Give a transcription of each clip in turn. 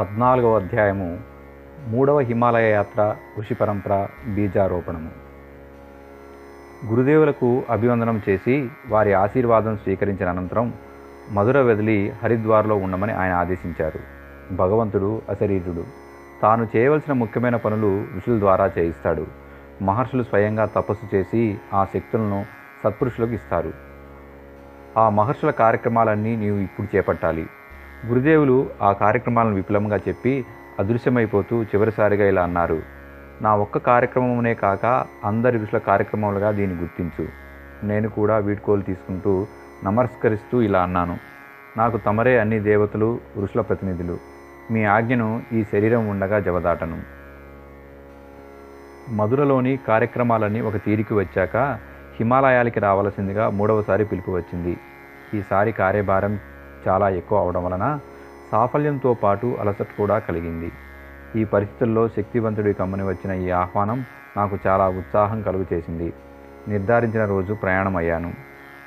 పద్నాలుగవ అధ్యాయము మూడవ హిమాలయ యాత్ర ఋషి పరంపర బీజారోపణము. గురుదేవులకు అభివందనం చేసి వారి ఆశీర్వాదం స్వీకరించిన అనంతరం మధుర వెదిలి హరిద్వార్లో ఉండమని ఆయన ఆదేశించారు. భగవంతుడు అశరీరుడు. తాను చేయవలసిన ముఖ్యమైన పనులు ఋషుల ద్వారా చేయిస్తాడు. మహర్షులు స్వయంగా తపస్సు చేసి ఆ శక్తులను సత్పురుషులకు ఇస్తారు. ఆ మహర్షుల కార్యక్రమాలన్నీ నీవు ఇప్పుడు చేపట్టాలి. గురుదేవులు ఆ కార్యక్రమాలను విపులంగా చెప్పి అదృశ్యమైపోతూ చివరిసారిగా ఇలా అన్నారు. నా ఒక్క కార్యక్రమమునే కాక అందరి ఋషుల కార్యక్రమాలుగా దీన్ని గుర్తించు. నేను కూడా వీడ్కోలు తీసుకుంటూ నమస్కరిస్తూ ఇలా అన్నాను. నాకు తమరే అన్ని దేవతలు ఋషుల ప్రతినిధులు. మీ ఆజ్ఞను ఈ శరీరం ఉండగా జవదాటను. మధురలోని కార్యక్రమాలన్నీ ఒక తీరికి వచ్చాక హిమాలయాలకి రావలసిందిగా మూడవసారి పిలుపు వచ్చింది. ఈసారి కార్యభారం చాలా ఎక్కువ అవడం వలన సాఫల్యంతో పాటు అలసట కూడా కలిగింది. ఈ పరిస్థితుల్లో శక్తివంతుడి కమ్మని వచ్చిన ఈ ఆహ్వానం నాకు చాలా ఉత్సాహం కలుగు చేసింది నిర్ధారించిన రోజు ప్రయాణం అయ్యాను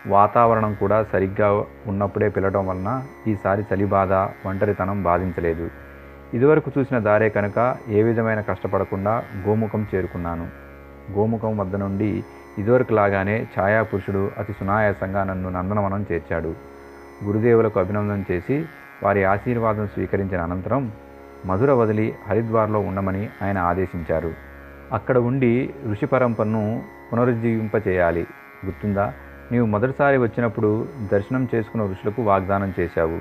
వాతావరణం కూడా సరిగ్గా ఉన్నప్పుడే పిలవడం వలన ఈసారి చలి బాధ ఒంటరితనం బాధించలేదు. ఇదివరకు చూసిన దారే కనుక ఏ విధమైన కష్టపడకుండా గోముఖం చేరుకున్నాను. గోముఖం వద్ద నుండి ఇదివరకు లాగానే ఛాయాపురుషుడు అతి సునాయాసంగా నన్ను నందనవనం చేర్చాడు. గురుదేవులకు అభినందన చేసి వారి ఆశీర్వాదం స్వీకరించిన అనంతరం మధుర వదిలి హరిద్వార్లో ఉండమని ఆయన ఆదేశించారు. అక్కడ ఉండి ఋషి పరంపరను పునరుజ్జీవింపచేయాలి. గుర్తుందా? నీవు మొదటిసారి వచ్చినప్పుడు దర్శనం చేసుకున్న ఋషులకు వాగ్దానం చేశావు.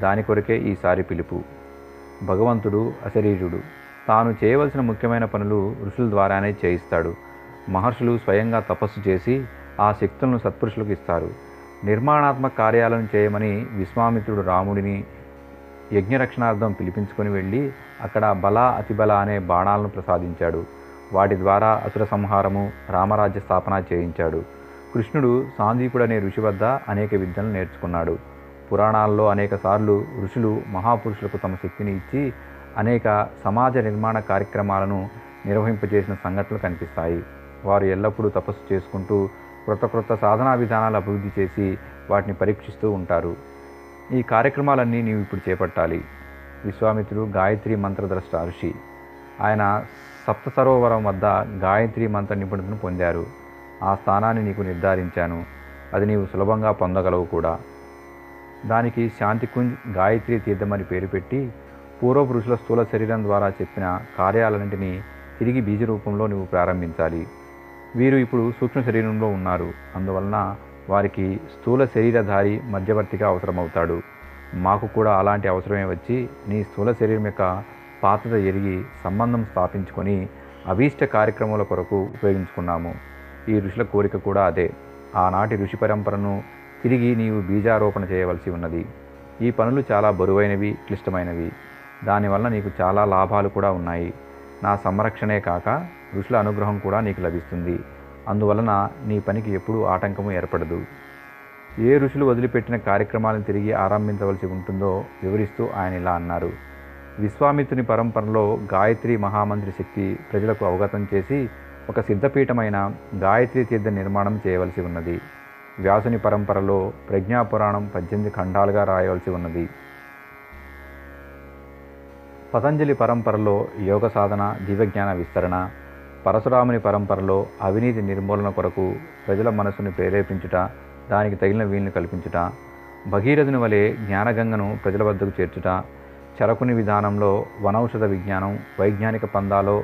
దాని కొరకే ఈసారి పిలుపు. భగవంతుడు అశరీరుడు. తాను చేయవలసిన ముఖ్యమైన పనులు ఋషుల ద్వారానే చేయిస్తాడు. మహర్షులు స్వయంగా తపస్సు చేసి ఆ శక్తులను సత్పురుషులకు ఇస్తారు. నిర్మాణాత్మక కార్యాలను చేయమని విశ్వామిత్రుడు రాముడిని యజ్ఞరక్షణార్థం పిలిపించుకొని వెళ్ళి అక్కడ బల అతిబల అనే బాణాలను ప్రసాదించాడు. వాటి ద్వారా అసుర సంహారము రామరాజ్య స్థాపన చేయించాడు. కృష్ణుడు సాందీపుడు అనే ఋషి వద్ద అనేక విద్యలు నేర్చుకున్నాడు. పురాణాల్లో అనేకసార్లు ఋషులు మహాపురుషులకు తమ శక్తిని ఇచ్చి అనేక సమాజ నిర్మాణ కార్యక్రమాలను నిర్వహింపజేసిన సంఘటనలు కనిపిస్తాయి. వారు ఎల్లప్పుడూ తపస్సు చేసుకుంటూ క్రొత్త క్రొత్త సాధనా విధానాలు అభివృద్ధి చేసి వాటిని పరీక్షిస్తూ ఉంటారు. ఈ కార్యక్రమాలన్నీ నీవు ఇప్పుడు చేపట్టాలి. విశ్వామిత్రుడు గాయత్రి మంత్రద్రష్ట ఋషి. ఆయన సప్త సరోవరం వద్ద గాయత్రి మంత్ర నిపుణతను పొందారు. ఆ స్థానాన్ని నీకు నిర్ధారించాను. అది నీవు సులభంగా పొందగలవు కూడా. దానికి శాంతికుంజ్ గాయత్రి తీర్థమని పేరు పెట్టి పూర్వ పురుషుల స్థూల శరీరం ద్వారా చెప్పిన కార్యాలన్నింటినీ తిరిగి బీజ రూపంలో నువ్వు ప్రారంభించాలి. వీరు ఇప్పుడు సూక్ష్మ శరీరంలో ఉన్నారు. అందువలన వారికి స్థూల శరీరధారి మధ్యవర్తిగా అవసరమవుతాడు. మాకు కూడా అలాంటి అవసరమే వచ్చి నీ స్థూల శరీరం యొక్క పాత్రత ఎరిగి సంబంధం స్థాపించుకొని అభీష్ట కార్యక్రమాల కొరకు ఉపయోగించుకున్నాము. ఈ ఋషుల కోరిక కూడా అదే. ఆనాటి ఋషి పరంపరను తిరిగి నీవు బీజారోపణ చేయవలసి ఉన్నది. ఈ పనులు చాలా బరువైనవి క్లిష్టమైనవి. దానివల్ల నీకు చాలా లాభాలు కూడా ఉన్నాయి. నా సంరక్షణే కాక ఋషుల అనుగ్రహం కూడా నీకు లభిస్తుంది. అందువలన నీ పనికి ఎప్పుడూ ఆటంకము ఏర్పడదు. ఏ ఋషులు వదిలిపెట్టిన కార్యక్రమాలను తిరిగి ఆరంభించవలసి ఉంటుందో వివరిస్తూ ఆయన ఇలా అన్నారు. విశ్వామిత్రుని పరంపరలో గాయత్రి మహామంత్రి శక్తి ప్రజలకు అవగతం చేసి ఒక సిద్ధపీఠమైన గాయత్రి తీర్థ నిర్మాణం చేయవలసి ఉన్నది. వ్యాసుని పరంపరలో ప్రజ్ఞాపురాణం పద్దెనిమిది ఖండాలుగా రాయవలసి ఉన్నది. పతంజలి పరంపరలో యోగ సాధన దివ్యజ్ఞాన విస్తరణ పరశురాముని పరంపరలో అవినీతి నిర్మూలన కొరకు ప్రజల మనసుని ప్రేరేపించుట దానికి తగిన వీలును కల్పించుట భగీరథుని వలె జ్ఞానగంగను ప్రజల వద్దకు చేర్చుట చరకుని విధానంలో వనౌషధ విజ్ఞానం వైజ్ఞానిక పందాలో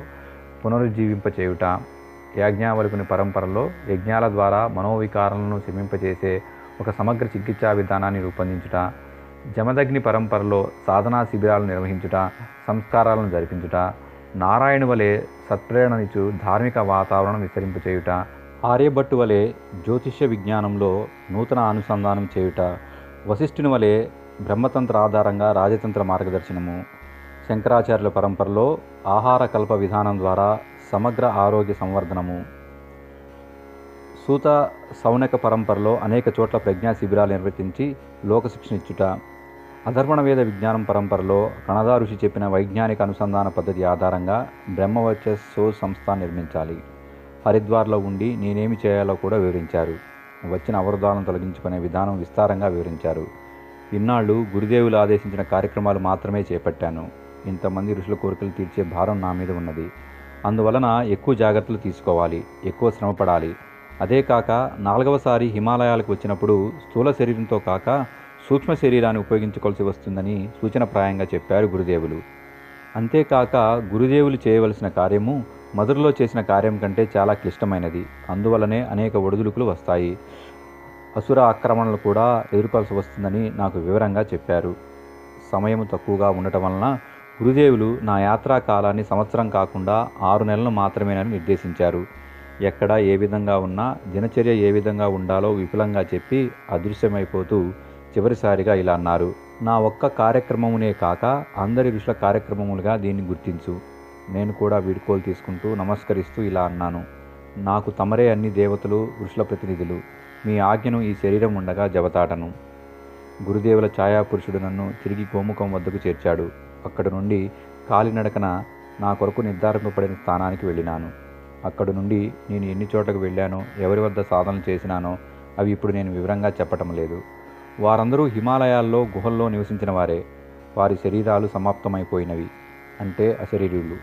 పునరుజ్జీవింపచేయుట యాజ్ఞావల్కుని పరంపరలో యజ్ఞాల ద్వారా మనోవికారాలను శమింపచేసే ఒక సమగ్ర చికిత్సా విధానాన్ని రూపొందించుట జమదగ్ని పరంపరలో సాధనా శిబిరాలు నిర్వహించుట సంస్కారాలను జరిపించుట నారాయణ వలె సత్ప్రేరణనిచ్చు ధార్మిక వాతావరణం విస్తరింపచేయుట ఆర్యభట్టు వలె జ్యోతిష్య విజ్ఞానంలో నూతన అనుసంధానం చేయుట వశిష్ఠుని వలె బ్రహ్మతంత్ర ఆధారంగా రాజతంత్ర మార్గదర్శనము. శంకరాచార్యుల పరంపరలో ఆహార కల్ప విధానం ద్వారా సమగ్ర ఆరోగ్య సంవర్ధనము. సూత సౌనక పరంపరలో అనేక చోట్ల ప్రజ్ఞా శిబిరాలు నిర్వర్తించి లోకశిక్షణ ఇచ్చుట అధర్వణ వేద విజ్ఞానం పరంపరలో కణదా ఋషి చెప్పిన వైజ్ఞానిక అనుసంధాన పద్ధతి ఆధారంగా బ్రహ్మవర్చస్సు సంస్థ నిర్మించాలి. హరిద్వార్లో ఉండి నేనేమి చేయాలో కూడా వివరించారు. వచ్చిన అవరోధాలను తొలగించుకునే విధానం విస్తారంగా వివరించారు. ఇన్నాళ్ళు గురుదేవులు ఆదేశించిన కార్యక్రమాలు మాత్రమే చేపట్టాను. ఇంతమంది ఋషుల కోరికలు తీర్చే భారం నా మీద ఉన్నది. అందువలన ఎక్కువ జాగ్రత్తలు తీసుకోవాలి. ఎక్కువ శ్రమపడాలి. అదే కాక నాలుగవసారి హిమాలయాలకు వచ్చినప్పుడు స్థూల శరీరంతో కాక సూక్ష్మ శరీరాన్ని ఉపయోగించుకోవాల్సి వస్తుందని సూచనప్రాయంగా చెప్పారు గురుదేవులు. అంతేకాక గురుదేవులు చేయవలసిన కార్యము మదురులో చేసిన కార్యం కంటే చాలా క్లిష్టమైనది. అందువలనే అనేక ఒడిదుడుకులు వస్తాయి. అసుర ఆక్రమణలు కూడా ఎదుర్కోవాల్సి వస్తుందని నాకు వివరంగా చెప్పారు. సమయం తక్కువగా ఉండటం వలన గురుదేవులు నా యాత్రా కాలాన్ని సంవత్సరం కాకుండా ఆరు నెలలు మాత్రమేనని నిర్దేశించారు. ఎక్కడ ఏ విధంగా ఉన్నా దినచర్య ఏ విధంగా ఉండాలో విపులంగా చెప్పి అదృశ్యమైపోతూ చివరిసారిగా ఇలా అన్నారు నా ఒక్క కార్యక్రమమునే కాక అందరి ఋషుల కార్యక్రమములుగా దీన్ని గుర్తించు. నేను కూడా వీడుకోలు తీసుకుంటూ నమస్కరిస్తూ ఇలా అన్నాను. నాకు తమరే అన్ని దేవతలు ఋషుల ప్రతినిధులు. మీ ఆజ్ఞను ఈ శరీరం ఉండగా జవతాటను. గురుదేవుల ఛాయాపురుషుడు నన్ను తిరిగి గోముఖం వద్దకు చేర్చాడు. అక్కడి నుండి కాలినడకన నా కొరకు నిర్ధారింపబడిన స్థానానికి వెళ్ళినాను. అక్కడి నుండి నేను ఎన్ని చోట్లకు వెళ్ళానో ఎవరి వద్ద సాధనలు చేసినానో అవి ఇప్పుడు నేను వివరంగా చెప్పటం లేదు. వారందరూ హిమాలయాల్లో గుహల్లో నివసించిన వారే. వారి శరీరాలు సమాప్తమైపోయినవి అంటే అశరీరులు.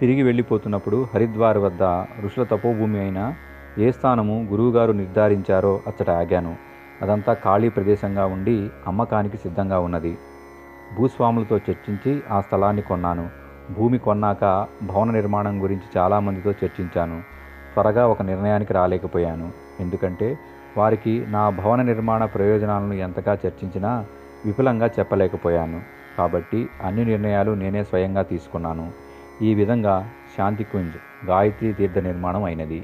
తిరిగి వెళ్ళిపోతున్నప్పుడు హరిద్వార్ వద్ద ఋషుల తపోభూమి అయిన ఏ స్థానము గురువుగారు నిర్ధారించారో అచ్చట ఆగాను. అదంతా ఖాళీ ప్రదేశంగా ఉండి అమ్మకానికి సిద్ధంగా ఉన్నది. భూస్వాములతో చర్చించి ఆ స్థలాన్ని కొన్నాను. భూమి కొన్నాక భవన నిర్మాణం గురించి చాలామందితో చర్చించాను. త్వరగా ఒక నిర్ణయానికి రాలేకపోయాను. ఎందుకంటే వారికి నా భవన నిర్మాణ ప్రయోజనాలను ఎంతగా చర్చించినా విపులంగా చెప్పలేకపోయాను. కాబట్టి అన్ని నిర్ణయాలు నేనే స్వయంగా తీసుకున్నాను. ఈ విధంగా శాంతికుంజ్ గాయత్రి తీర్థ నిర్మాణం అయినది.